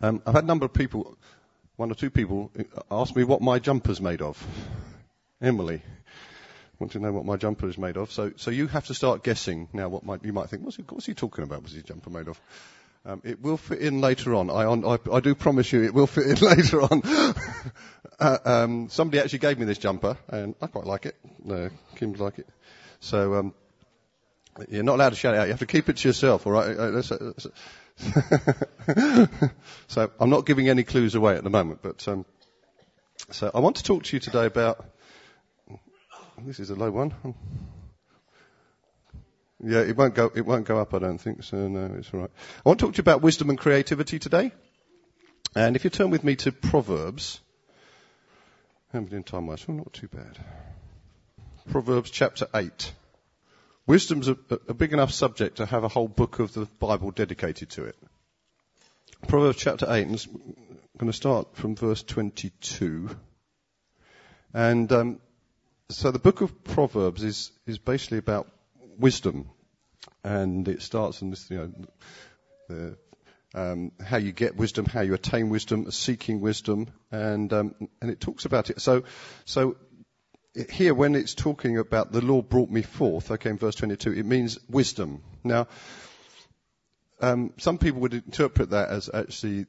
Um, I've had a number of people, one or two people, ask me what my jumper's made of. Emily, want to know what my jumper is made of. So, so you have to start guessing now. What might you might think? What's he, what's he talking about? What's his jumper made of? Um, it will fit in later on. I, on, I, I do promise you, it will fit in later on. uh, um, somebody actually gave me this jumper, and I quite like it. No, Kim's like it. So um, you're not allowed to shout it out. You have to keep it to yourself. All right. Uh, that's, that's, so I'm not giving any clues away at the moment, but um, so I want to talk to you today about. This is a low one. Yeah, it won't go. It won't go up. I don't think so. No, it's all right. I want to talk to you about wisdom and creativity today. And if you turn with me to Proverbs, how many time wise? Well, not too bad. Proverbs chapter eight. Wisdom's a, a big enough subject to have a whole book of the Bible dedicated to it. Proverbs chapter 8, and I'm going to start from verse 22. And um, so the book of Proverbs is, is basically about wisdom. And it starts in this, you know, the, um, how you get wisdom, how you attain wisdom, seeking wisdom, and um, and it talks about it. So, so here, when it's talking about the Lord brought me forth, okay, in verse 22, it means wisdom. Now, um, some people would interpret that as actually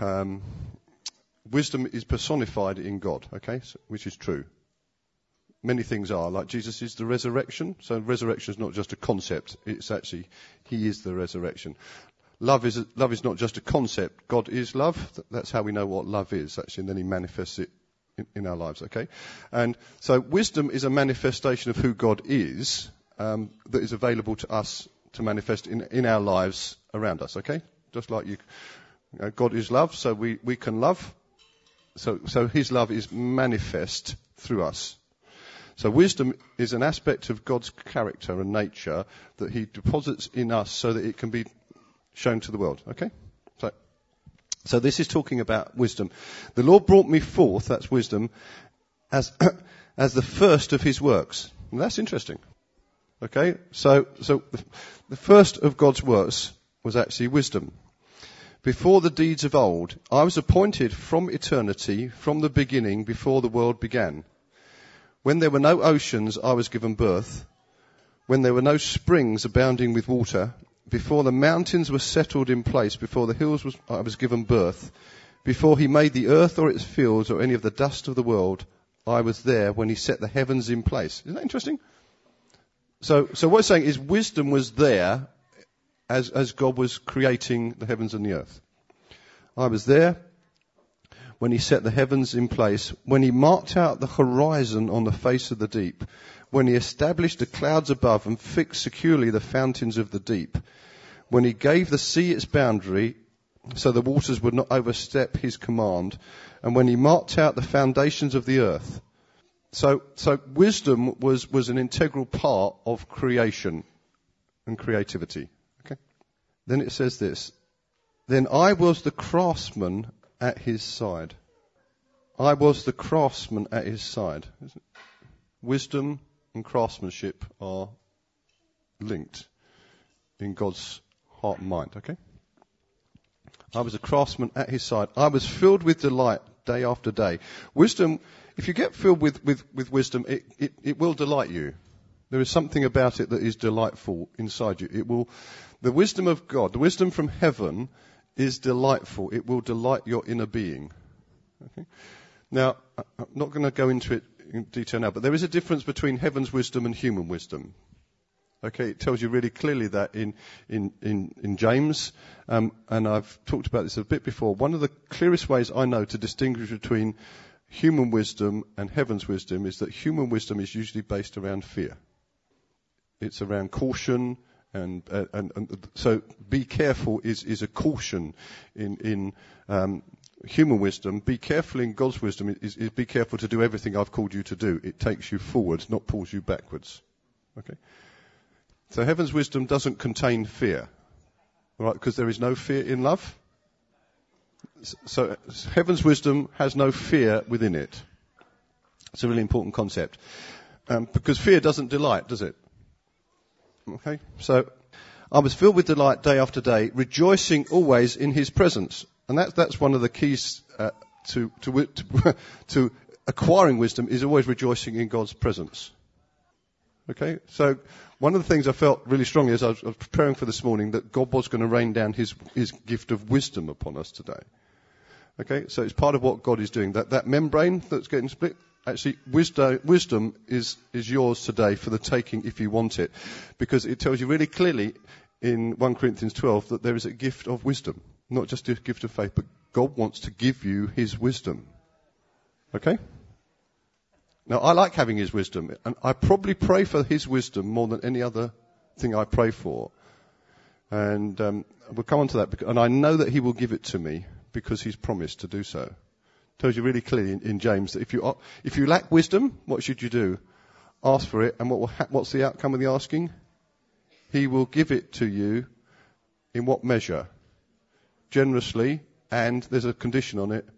um, wisdom is personified in God, okay, so, which is true. Many things are, like Jesus is the resurrection, so resurrection is not just a concept, it's actually, He is the resurrection. Love is, love is not just a concept, God is love, that's how we know what love is, actually, and then He manifests it in, in our lives, okay? And so wisdom is a manifestation of who God is um, that is available to us to manifest in, in our lives around us, okay? Just like you, you know, God is love, so we, we can love. So, so His love is manifest through us. So wisdom is an aspect of God's character and nature that He deposits in us so that it can be shown to the world, okay? So this is talking about wisdom. The Lord brought me forth, that's wisdom, as, as the first of his works. And that's interesting. Okay? So, so the first of God's works was actually wisdom. Before the deeds of old, I was appointed from eternity, from the beginning, before the world began. When there were no oceans, I was given birth. When there were no springs abounding with water, before the mountains were settled in place, before the hills was, I was given birth, before he made the earth or its fields or any of the dust of the world, I was there when he set the heavens in place. Isn't that interesting? So, so what it's saying is wisdom was there as, as God was creating the heavens and the earth. I was there when he set the heavens in place, when he marked out the horizon on the face of the deep, when he established the clouds above and fixed securely the fountains of the deep, when he gave the sea its boundary so the waters would not overstep his command, and when he marked out the foundations of the earth. So, so wisdom was, was an integral part of creation and creativity. Okay? Then it says this. Then I was the craftsman at his side. I was the craftsman at his side. Wisdom and craftsmanship are linked in God's heart and mind, okay? I was a craftsman at his side. I was filled with delight day after day. Wisdom, if you get filled with, with, with wisdom, it, it, it will delight you. There is something about it that is delightful inside you. It will, the wisdom of God, the wisdom from heaven is delightful. It will delight your inner being. Okay? Now, I'm not going to go into it in detail now, but there is a difference between heaven's wisdom and human wisdom. Okay, it tells you really clearly that in in in, in James, um, and I've talked about this a bit before. One of the clearest ways I know to distinguish between human wisdom and heaven's wisdom is that human wisdom is usually based around fear. It's around caution, and, uh, and, and, so be careful is, is a caution in, in um, human wisdom. Be careful in God's wisdom is, is, be careful to do everything I've called you to do. It takes you forwards, not pulls you backwards. Okay? So heaven's wisdom doesn't contain fear. Right? Because there is no fear in love. So heaven's wisdom has no fear within it. It's a really important concept. Um, because fear doesn't delight, does it? Okay? So, I was filled with delight day after day, rejoicing always in his presence. And that's, that's one of the keys uh, to, to, to, to acquiring wisdom is always rejoicing in God's presence. Okay? So, one of the things I felt really strongly as I was preparing for this morning that God was going to rain down his, his gift of wisdom upon us today. Okay? So it's part of what God is doing. That, that membrane that's getting split, actually wisdom, wisdom is, is yours today for the taking if you want it. Because it tells you really clearly in 1 Corinthians 12 that there is a gift of wisdom. Not just a gift of faith, but God wants to give you his wisdom. Okay? Now, I like having his wisdom, and I probably pray for his wisdom more than any other thing I pray for. And um, we'll come on to that, and I know that he will give it to me because he's promised to do so. Tells you really clearly in, in James that if you if you lack wisdom, what should you do? Ask for it, and what ha- what's the outcome of the asking? He will give it to you. In what measure? Generously, and there's a condition on it,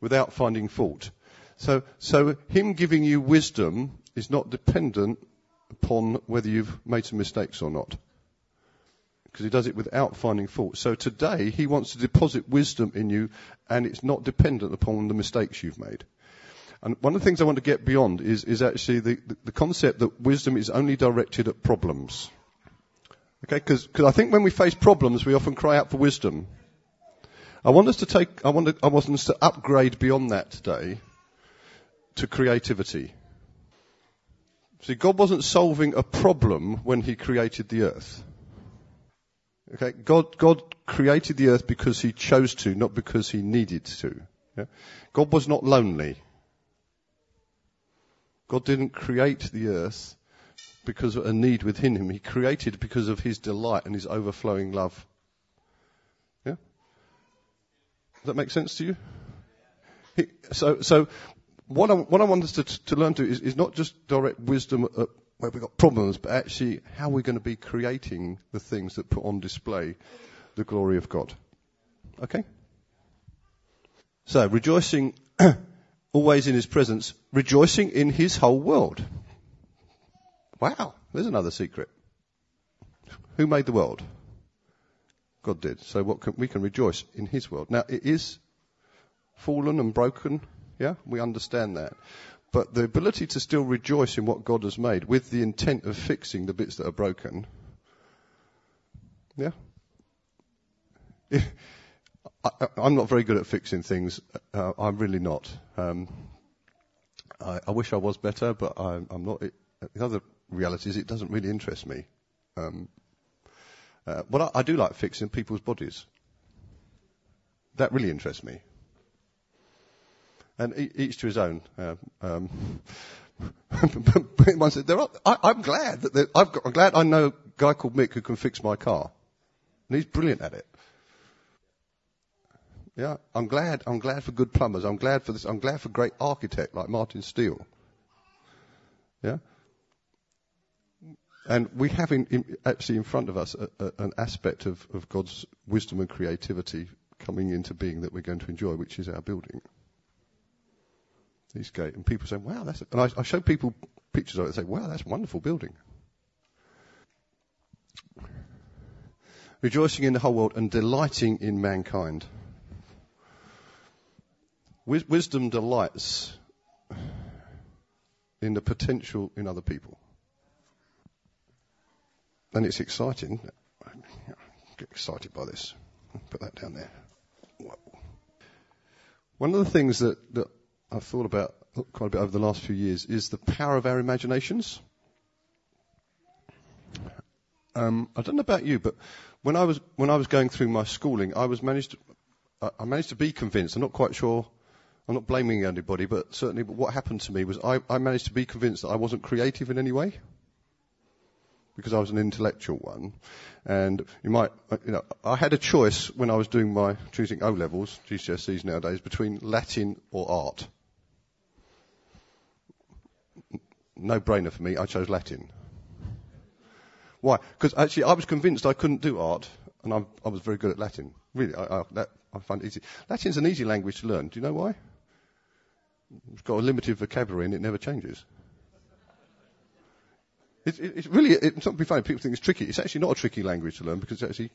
without finding fault. So, so him giving you wisdom is not dependent upon whether you've made some mistakes or not. Because he does it without finding fault. So today, he wants to deposit wisdom in you, and it's not dependent upon the mistakes you've made. And one of the things I want to get beyond is, is actually the, the, the concept that wisdom is only directed at problems. Okay, because I think when we face problems, we often cry out for wisdom. I want us to take, I want, to, I want us to upgrade beyond that today to creativity. See, God wasn't solving a problem when He created the earth. Okay, God, God created the earth because He chose to, not because He needed to. Yeah? God was not lonely. God didn't create the earth because of a need within Him. He created because of His delight and His overflowing love. Yeah? Does that make sense to you? He, so, so what I, what I want us to, to learn to is, is not just direct wisdom at where we've got problems, but actually how are we're going to be creating the things that put on display the glory of God. Okay? So, rejoicing always in His presence, rejoicing in His whole world. Wow, there's another secret. Who made the world? God did. So what can, we can rejoice in His world. Now, it is fallen and broken yeah, we understand that. But the ability to still rejoice in what God has made with the intent of fixing the bits that are broken. Yeah? I, am not very good at fixing things. Uh, I'm really not. Um, I, I, wish I was better, but I, am not. It, the other reality is it doesn't really interest me. Um, uh, but I, I do like fixing people's bodies. That really interests me and each to his own. Uh, um, one said, are, I, am glad that I've got, I'm glad I know a guy called Mick who can fix my car, and he's brilliant at it. Yeah, I'm glad. I'm glad for good plumbers. I'm glad for this. I'm glad for great architect like Martin Steele. Yeah. And we have in, in, actually in front of us a, a, an aspect of, of God's wisdom and creativity coming into being that we're going to enjoy, which is our building. Eastgate, and people say, "Wow, that's," and I, I show people pictures of it. and say, "Wow, that's a wonderful building." Rejoicing in the whole world and delighting in mankind. Wisdom delights in the potential in other people. And it's exciting. I get excited by this. Put that down there. One of the things that, that I've thought about quite a bit over the last few years is the power of our imaginations. Um, I don't know about you, but when I was when I was going through my schooling, I was managed to, I managed to be convinced. I'm not quite sure. I'm not blaming anybody, but certainly what happened to me was I, I managed to be convinced that I wasn't creative in any way because I was an intellectual one. And you might, you know, I had a choice when I was doing my choosing O levels, GCSEs nowadays, between Latin or art. No brainer for me. I chose Latin. Why? Because actually, I was convinced I couldn't do art, and I'm, i was very good at Latin. Really, I, I, that, I find it easy. Latin's an easy language to learn. Do you know why? It's got a limited vocabulary and it never changes. It, it, it's really, it's not be funny, people think it's tricky. It's actually not a tricky language to learn because it's actually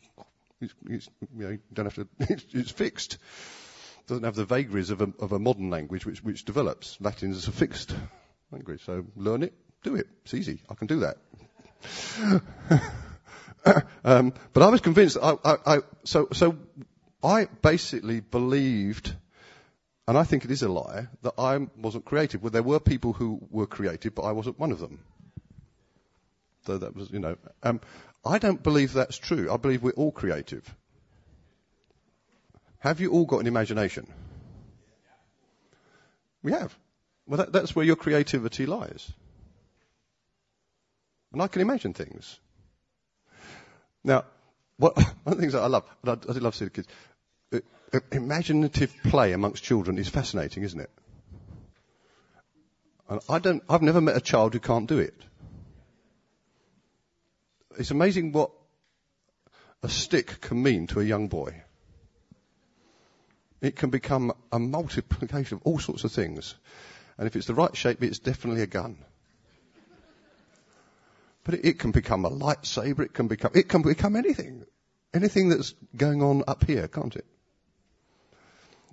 It's, it's, you know, you don't have to, it's, it's fixed. doesn't have the vagaries of a, of a modern language which, which develops. Latin is a fixed language. So learn it, do it. It's easy. I can do that. um, but I was convinced. I, I, I, so, so I basically believed, and I think it is a lie, that I wasn't creative. Well, there were people who were creative, but I wasn't one of them. So that was, you know, um, I don't believe that's true. I believe we're all creative. Have you all got an imagination? We have. Well, that, that's where your creativity lies. And I can imagine things. Now, what, one of the things that I love, and I, I love to see the kids, uh, uh, imaginative play amongst children is fascinating, isn't it? And I don't, I've never met a child who can't do it. It's amazing what a stick can mean to a young boy. It can become a multiplication of all sorts of things. And if it's the right shape, it's definitely a gun. But it, it can become a lightsaber. It can become, it can become anything. Anything that's going on up here, can't it?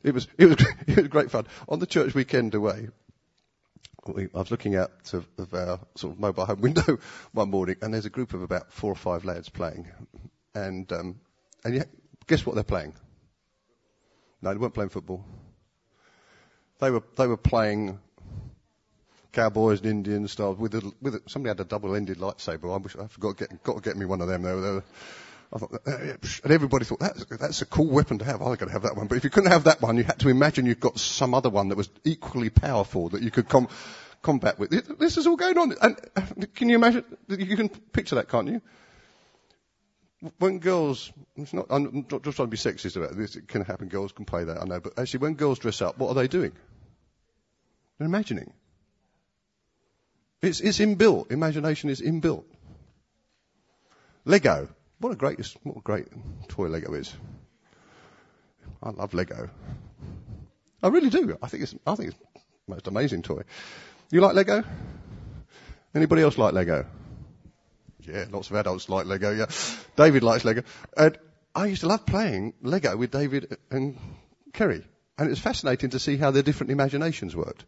It was, it was, it was great fun. On the church weekend away, I was looking out of, our sort of mobile home window one morning, and there's a group of about four or five lads playing, and um, and yeah, guess what they're playing? No, they weren't playing football. They were they were playing cowboys and Indian style with a, with a, somebody had a double-ended lightsaber. I wish I forgot get got to get me one of them. Were, I thought, uh, and everybody thought that's that's a cool weapon to have. I got to have that one. But if you couldn't have that one, you had to imagine you've got some other one that was equally powerful that you could com- combat with. This is all going on. And uh, can you imagine? You can picture that, can't you? when girls, it's not, I'm not just trying to be sexist about this, it can happen, girls can play that, I know, but actually when girls dress up, what are they doing? They're imagining. It's, it's inbuilt. Imagination is inbuilt. Lego. What a great, what a great toy Lego is. I love Lego. I really do. I think it's, I think it's the most amazing toy. You like Lego? Anybody else like Lego? Yeah, lots of adults like Lego, yeah. David likes Lego. And I used to love playing Lego with David and Kerry. And it was fascinating to see how their different imaginations worked.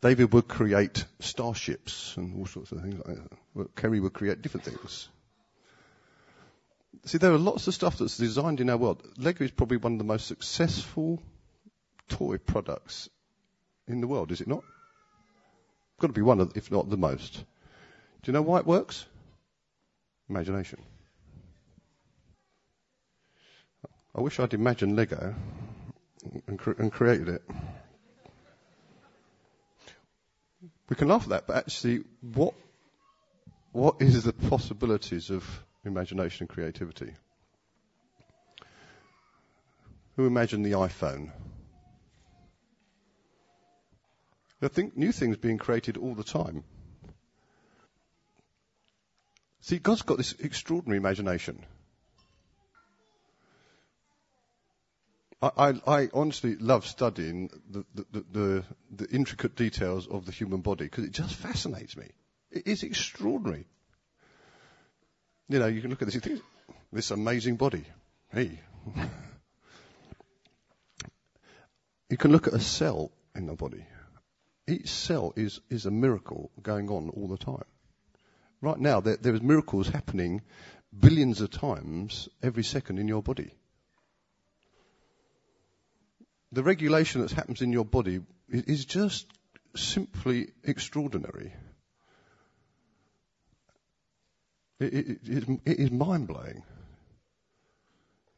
David would create starships and all sorts of things like that. Kerry would create different things. See, there are lots of stuff that's designed in our world. Lego is probably one of the most successful toy products in the world, is it not? Got to be one of, if not the most. Do you know why it works? Imagination. I wish I'd imagined Lego and, cre- and created it. We can laugh at that, but actually, what what is the possibilities of imagination and creativity? Who imagined the iPhone? I think new things being created all the time. See, God's got this extraordinary imagination. I, I, honestly love studying the, the, the, the, intricate details of the human body because it just fascinates me. It is extraordinary. You know, you can look at this, think, this amazing body. Hey. you can look at a cell in the body. Each cell is, is a miracle going on all the time. Right now, there, there is miracles happening billions of times every second in your body. The regulation that happens in your body is just simply extraordinary. It, it, it, it is mind blowing.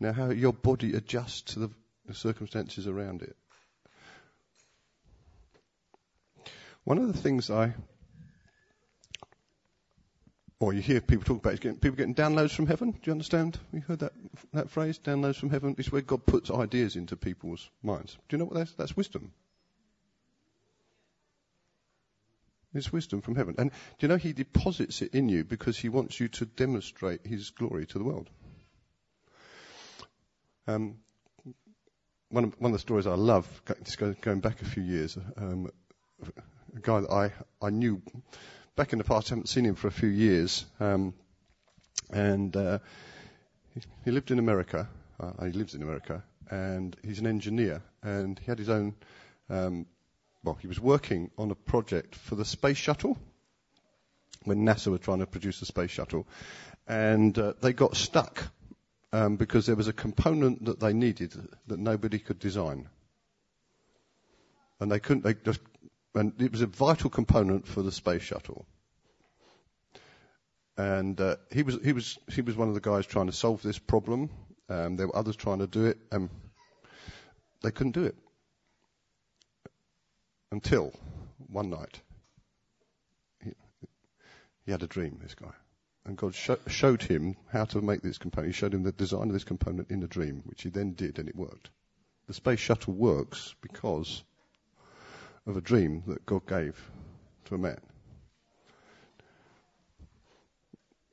Now, how your body adjusts to the, the circumstances around it. One of the things I or you hear people talk about getting, people getting downloads from heaven. Do you understand? You heard that that phrase, downloads from heaven. It's where God puts ideas into people's minds. Do you know what that's? That's wisdom. It's wisdom from heaven. And do you know He deposits it in you because He wants you to demonstrate His glory to the world. Um, one of, one of the stories I love, just going back a few years, um, a guy that I, I knew back in the past, I haven't seen him for a few years. Um, and uh, he, he lived in America. Uh, he lives in America, and he's an engineer. And he had his own. Um, well, he was working on a project for the space shuttle when NASA were trying to produce the space shuttle, and uh, they got stuck um, because there was a component that they needed that nobody could design, and they couldn't. They just, and it was a vital component for the space shuttle. And uh, he was he was he was one of the guys trying to solve this problem. Um, there were others trying to do it, and they couldn't do it until one night he, he had a dream. This guy, and God sh- showed him how to make this component. He showed him the design of this component in a dream, which he then did, and it worked. The space shuttle works because of a dream that God gave to a man.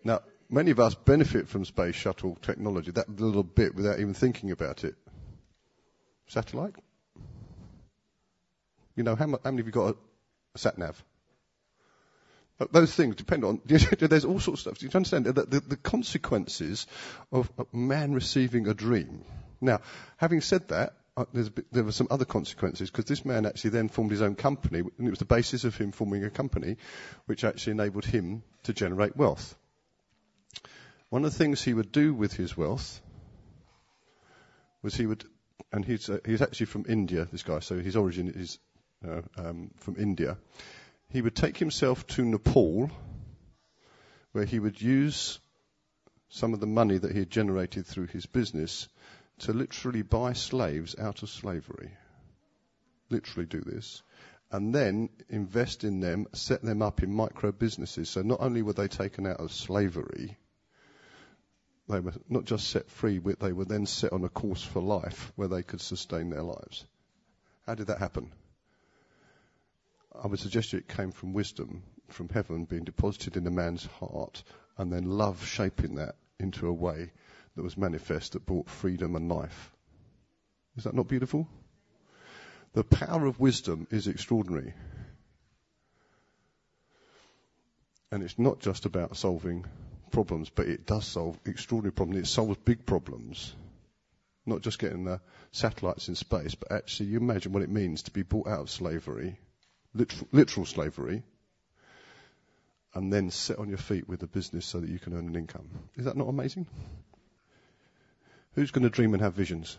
Now, many of us benefit from space shuttle technology, that little bit, without even thinking about it. Satellite? You know, how, how many of you got a, a sat nav? Those things depend on, there's all sorts of stuff. Do you understand the, the, the consequences of a man receiving a dream? Now, having said that, uh, bit, there were some other consequences because this man actually then formed his own company, and it was the basis of him forming a company which actually enabled him to generate wealth. One of the things he would do with his wealth was he would, and he's, uh, he's actually from India, this guy, so his origin is uh, um, from India. He would take himself to Nepal, where he would use some of the money that he had generated through his business to literally buy slaves out of slavery. Literally do this. And then invest in them, set them up in micro businesses. So not only were they taken out of slavery, they were not just set free, but they were then set on a course for life where they could sustain their lives. How did that happen? I would suggest it came from wisdom from heaven being deposited in a man's heart and then love shaping that into a way that was manifest that brought freedom and life. Is that not beautiful? The power of wisdom is extraordinary. And it's not just about solving problems, but it does solve extraordinary problems. It solves big problems. Not just getting the satellites in space, but actually you imagine what it means to be brought out of slavery, literal, literal slavery, and then set on your feet with a business so that you can earn an income. Is that not amazing? Who's going to dream and have visions?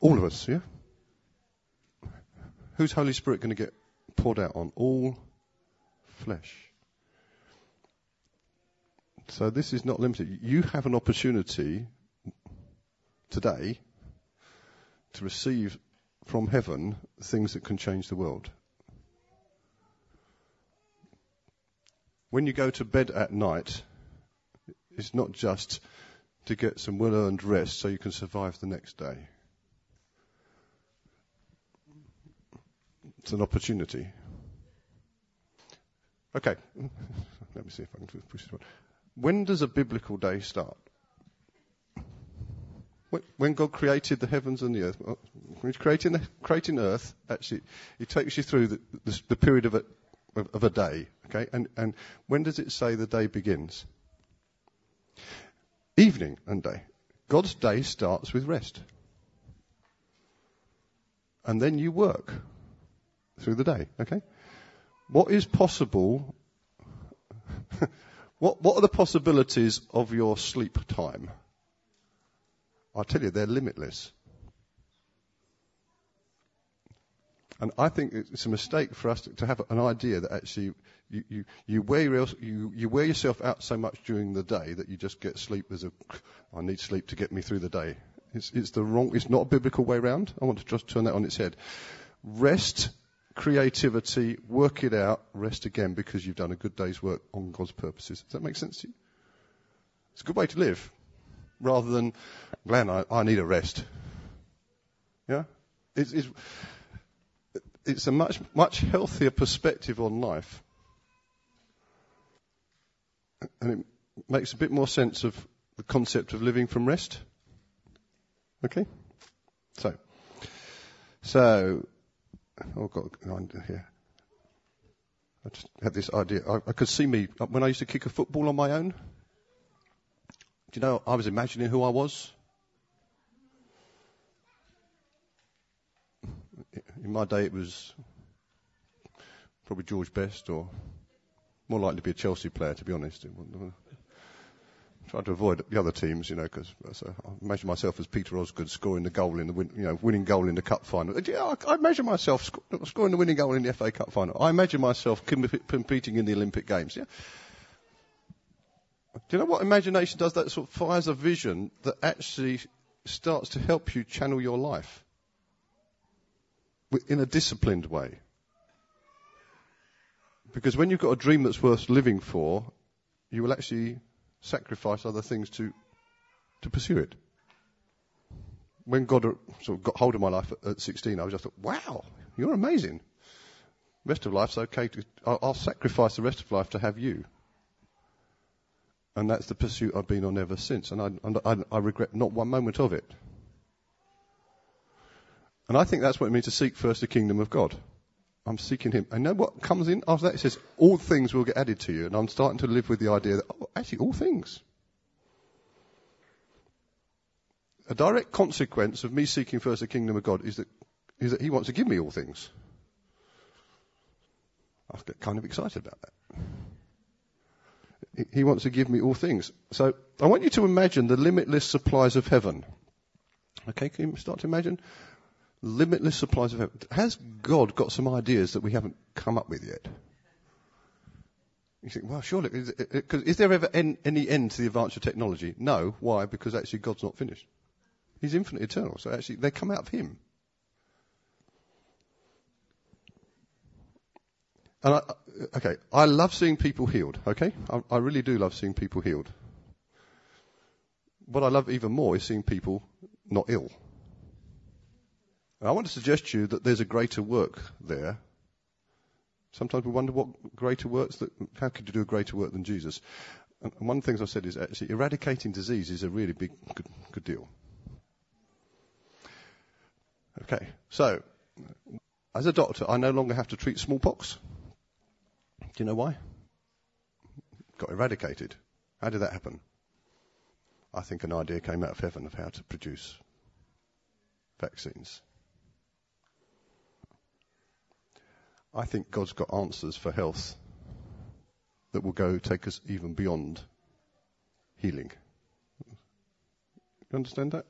All of us, yeah? Who's Holy Spirit going to get poured out on? All flesh. So this is not limited. You have an opportunity today to receive from heaven things that can change the world. When you go to bed at night, it's not just to get some well earned rest so you can survive the next day. It's an opportunity. Okay, let me see if I can push this one. When does a biblical day start? When God created the heavens and the earth, when He's creating, the, creating earth, actually, He takes you through the, the, the period of a, of, a day. Okay, and, and when does it say the day begins? Evening and day. God's day starts with rest. And then you work through the day, okay? What is possible? what, what are the possibilities of your sleep time? I tell you, they're limitless. And I think it's a mistake for us to, to have an idea that actually you, you, you, wear you, you wear yourself out so much during the day that you just get sleep as a, I need sleep to get me through the day. It's, it's the wrong, it's not a biblical way around. I want to just turn that on its head. Rest creativity, work it out, rest again because you've done a good day's work on God's purposes. Does that make sense to you? It's a good way to live rather than, Glenn, I, I need a rest. Yeah? It's, it's, it's a much, much healthier perspective on life. And it makes a bit more sense of the concept of living from rest. Okay? So, so Oh, I've got a here. I just had this idea. I, I could see me when I used to kick a football on my own. Do you know, I was imagining who I was. In my day, it was probably George Best or more likely to be a Chelsea player, to be honest. Uh, tried to avoid the other teams, you know, because so I imagine myself as Peter Osgood scoring the goal in the win, you know winning goal in the cup final. Yeah, I, imagine myself sc- scoring the winning goal in the FA Cup final. I imagine myself com- competing in the Olympic Games. Yeah. Do you know what imagination does? That sort of fires a vision that actually starts to help you channel your life in a disciplined way. Because when you've got a dream that's worth living for, you will actually sacrifice other things to, to pursue it. When God sort of got hold of my life at, at 16, I was just thought, wow, you're amazing. Rest of life's okay. To, I'll, I'll sacrifice the rest of life to have you. And that's the pursuit I've been on ever since. And I, and I, I regret not one moment of it. And I think that's what it means to seek first the kingdom of God. I'm seeking Him. And know what comes in after that? It says, all things will get added to you. And I'm starting to live with the idea that, oh, actually, all things. A direct consequence of me seeking first the kingdom of God is that, is that He wants to give me all things. I get kind of excited about that. He wants to give me all things. So I want you to imagine the limitless supplies of heaven. Okay, can you start to imagine? Limitless supplies of heaven. Has God got some ideas that we haven't come up with yet? You think, well, surely, is, is there ever en, any end to the advance of technology? No. Why? Because actually God's not finished. He's infinite eternal, so actually they come out of Him. And I, uh, okay, I love seeing people healed, okay? I, I really do love seeing people healed. What I love even more is seeing people not ill. And I want to suggest to you that there's a greater work there. Sometimes we wonder what greater works that, how could you do a greater work than Jesus? And one of the things I've said is actually eradicating disease is a really big, good, good deal. Okay, so as a doctor, I no longer have to treat smallpox. Do you know why? Got eradicated. How did that happen? I think an idea came out of heaven of how to produce vaccines. I think God's got answers for health that will go take us even beyond healing. You understand that?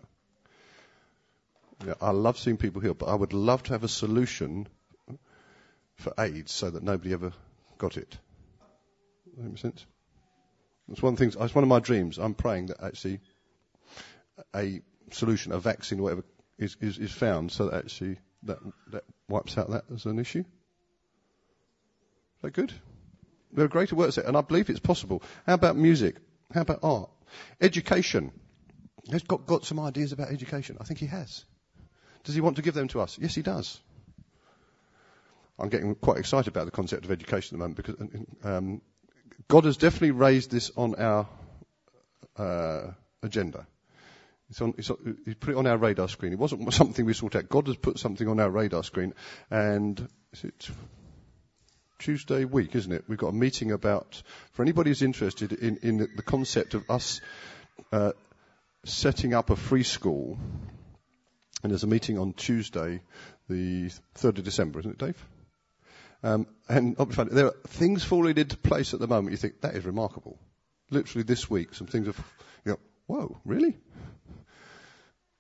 Yeah, I love seeing people heal, but I would love to have a solution for AIDS so that nobody ever got it. Does that make sense? It's one of things. It's one of my dreams. I'm praying that actually a solution, a vaccine, whatever, is, is, is found so that actually that that wipes out that as an issue that good? There are greater works there, and I believe it's possible. How about music? How about art? Education. Has God got some ideas about education? I think he has. Does he want to give them to us? Yes, he does. I'm getting quite excited about the concept of education at the moment because um, God has definitely raised this on our uh, agenda. It's on, it's on, he put it on our radar screen. It wasn't something we sought out. God has put something on our radar screen, and is it Tuesday week, isn't it? We've got a meeting about, for anybody who's interested in, in the, concept of us uh, setting up a free school. And there's a meeting on Tuesday, the 3rd of December, isn't it, Dave? Um, and there are things falling into place at the moment. You think, that is remarkable. Literally this week, some things have, you know, whoa, really?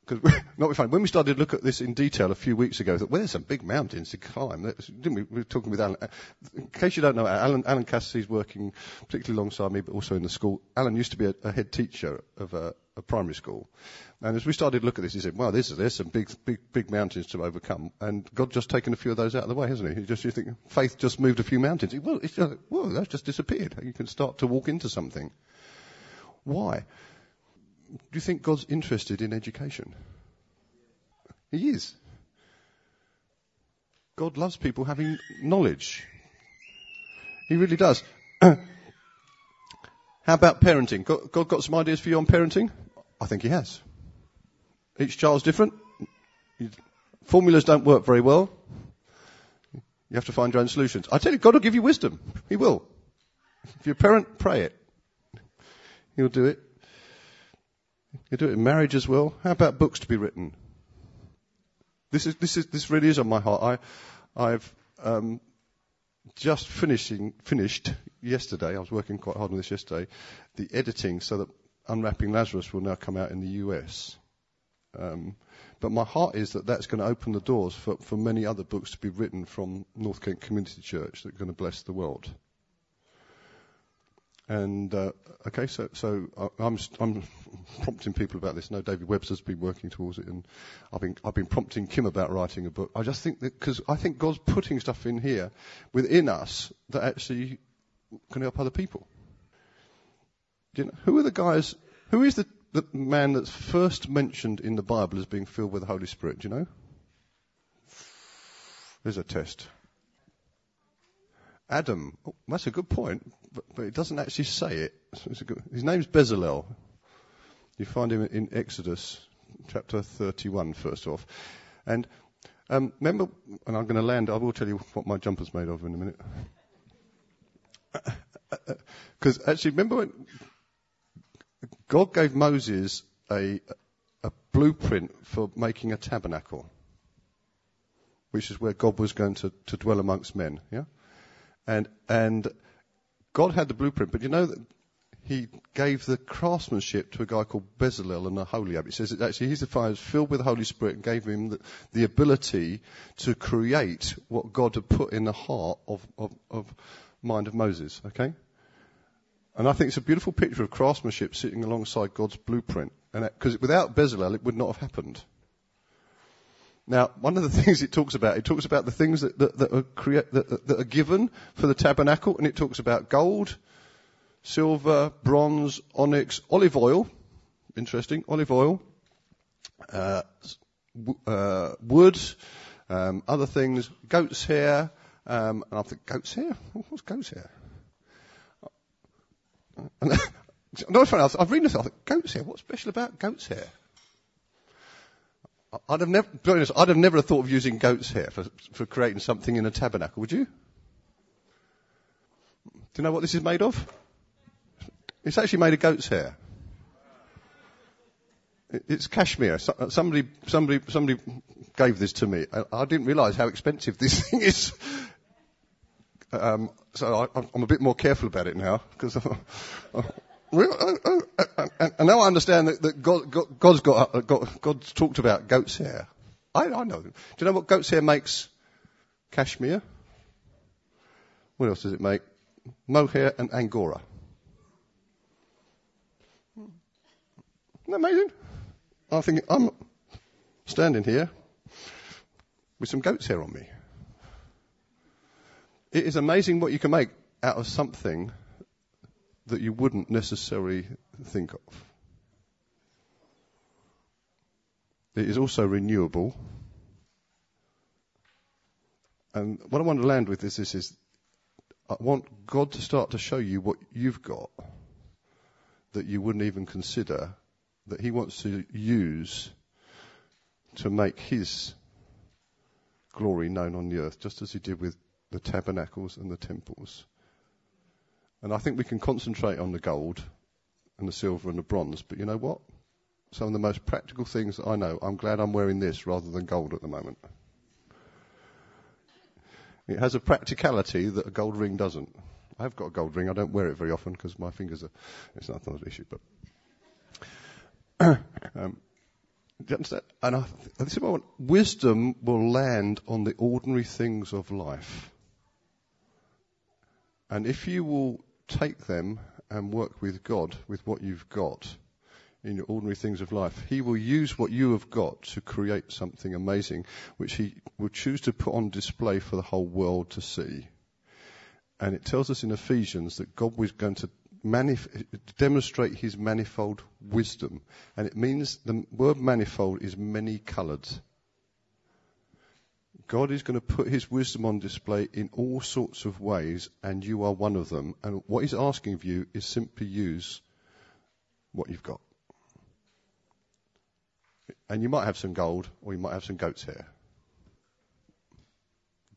Because not fun. When we started to look at this in detail a few weeks ago, well, there's some big mountains to climb. Didn't we? We were talking with Alan. Uh, in case you don't know, Alan, Alan Cassidy's working particularly alongside me, but also in the school. Alan used to be a, a head teacher of a, a, primary school. And as we started to look at this, he said, wow, there's, there's some big, big, big mountains to overcome. And God just taken a few of those out of the way, hasn't he? he just, you think, faith just moved a few mountains. Well, it's just, whoa, that's just disappeared. You can start to walk into something. Why? Do you think God's interested in education? He is. God loves people having knowledge. He really does. How about parenting? God, God got some ideas for you on parenting? I think He has. Each child's different. Formulas don't work very well. You have to find your own solutions. I tell you, God will give you wisdom. He will. If you're a parent, pray it. He'll do it. He'll do it in marriage as well. How about books to be written? This is this is this really is on my heart. I I've um, just finishing finished yesterday. I was working quite hard on this yesterday. The editing so that Unwrapping Lazarus will now come out in the US. Um, but my heart is that that's going to open the doors for, for many other books to be written from North Kent Community Church that are going to bless the world. And uh, okay, so so I'm I'm prompting people about this. No, David Webster's been working towards it, and I've been I've been prompting Kim about writing a book. I just think that because I think God's putting stuff in here within us that actually can help other people. Do you know, who are the guys? Who is the the man that's first mentioned in the Bible as being filled with the Holy Spirit? Do you know? There's a test. Adam. Oh, that's a good point, but, but, it doesn't actually say it. Good, his name's Bezalel. You find him in Exodus chapter 31, first off. And um, remember, and I'm going to land, I will tell you what my jumper's made of in a minute. Because actually, remember when God gave Moses a, a blueprint for making a tabernacle, which is where God was going to, to dwell amongst men, yeah? And, and God had the blueprint, but you know that he gave the craftsmanship to a guy called Bezalel and Aholiab. It says that actually he's the fire filled with the Holy Spirit and gave him the, the, ability to create what God had put in the heart of, of, of mind of Moses. Okay? And I think it's a beautiful picture of craftsmanship sitting alongside God's blueprint. And because without Bezalel, it would not have happened. Now, one of the things it talks about, it talks about the things that, that, that, are, create, that, that are given for the tabernacle, and it talks about gold, silver, bronze, onyx, olive oil, interesting, olive oil, uh, uh, wood, um, other things, goat's hair, um, and I think goat's hair? What's goat's hair? And, no, I've read this, I thought, goat's hair, what's special about goat's hair? I'd have never, be honest, I'd have never thought of using goat's hair for, for creating something in a tabernacle, would you? Do you know what this is made of? It's actually made of goat's hair. It's cashmere. Somebody, somebody, somebody gave this to me. I, didn't realise how expensive this thing is. Um, so I, am a bit more careful about it now because Uh, uh, uh, and now I understand that, God, God, God's got, uh, got, God's talked about goat's hair. I, I know. Do you know what goat's hair makes? Cashmere. What else does it make? Mohair and Angora. Isn't that amazing? I think I'm standing here with some goat's hair on me. It is amazing what you can make out of something that you wouldn't necessarily think of. It is also renewable. And what I want to land with is this is I want God to start to show you what you've got that you wouldn't even consider that he wants to use to make his glory known on the earth, just as he did with the tabernacles and the temples. And I think we can concentrate on the gold and the silver and the bronze, but you know what? Some of the most practical things that I know, I'm glad I'm wearing this rather than gold at the moment. It has a practicality that a gold ring doesn't. I've got a gold ring. I don't wear it very often because my fingers are, it's not an issue, but, um? And I, this is what I want. Wisdom will land on the ordinary things of life. And if you will take them and work with God with what you've got in your ordinary things of life. He will use what you have got to create something amazing, which He will choose to put on display for the whole world to see. And it tells us in Ephesians that God was going to manif- demonstrate His manifold wisdom. And it means the word manifold is many coloured. God is going to put his wisdom on display in all sorts of ways, and you are one of them. And what he's asking of you is simply use what you've got. And you might have some gold, or you might have some goat's hair.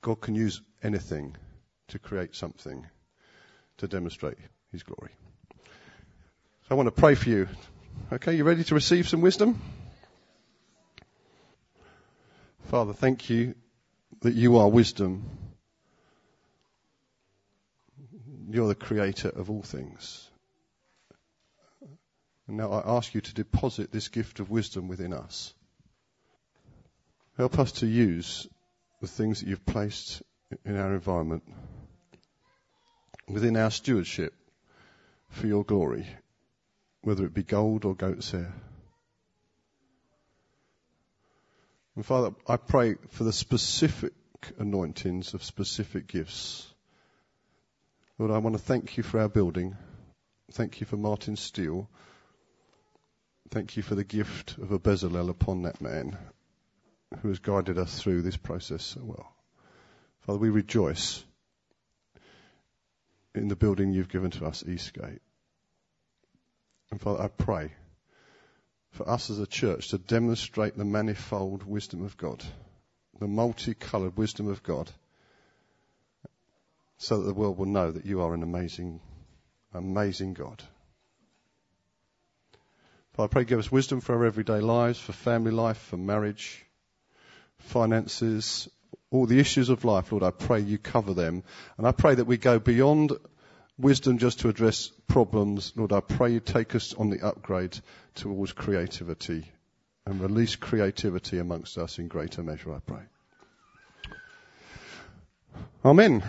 God can use anything to create something to demonstrate His glory. So I want to pray for you. Okay, you ready to receive some wisdom? Father, thank you that you are wisdom. You're the creator of all things. And now I ask you to deposit this gift of wisdom within us. Help us to use the things that you've placed in our environment within our stewardship for your glory, whether it be gold or goat's hair. And Father, I pray for the specific anointings of specific gifts. Lord, I want to thank you for our building. Thank you for Martin Steele. Thank you for the gift of a Bezalel upon that man who has guided us through this process so well. Father, we rejoice in the building you've given to us, Eastgate. And Father, I pray for us as a church to demonstrate the manifold wisdom of God, the multicolored wisdom of God, so that the world will know that you are an amazing, amazing God. Father, I pray give us wisdom for our everyday lives, for family life, for marriage, finances, all the issues of life, Lord, I pray you cover them. And I pray that we go beyond wisdom just to address problems. Lord, I pray you take us on the upgrade towards creativity and release creativity amongst us in greater measure, I pray. Amen.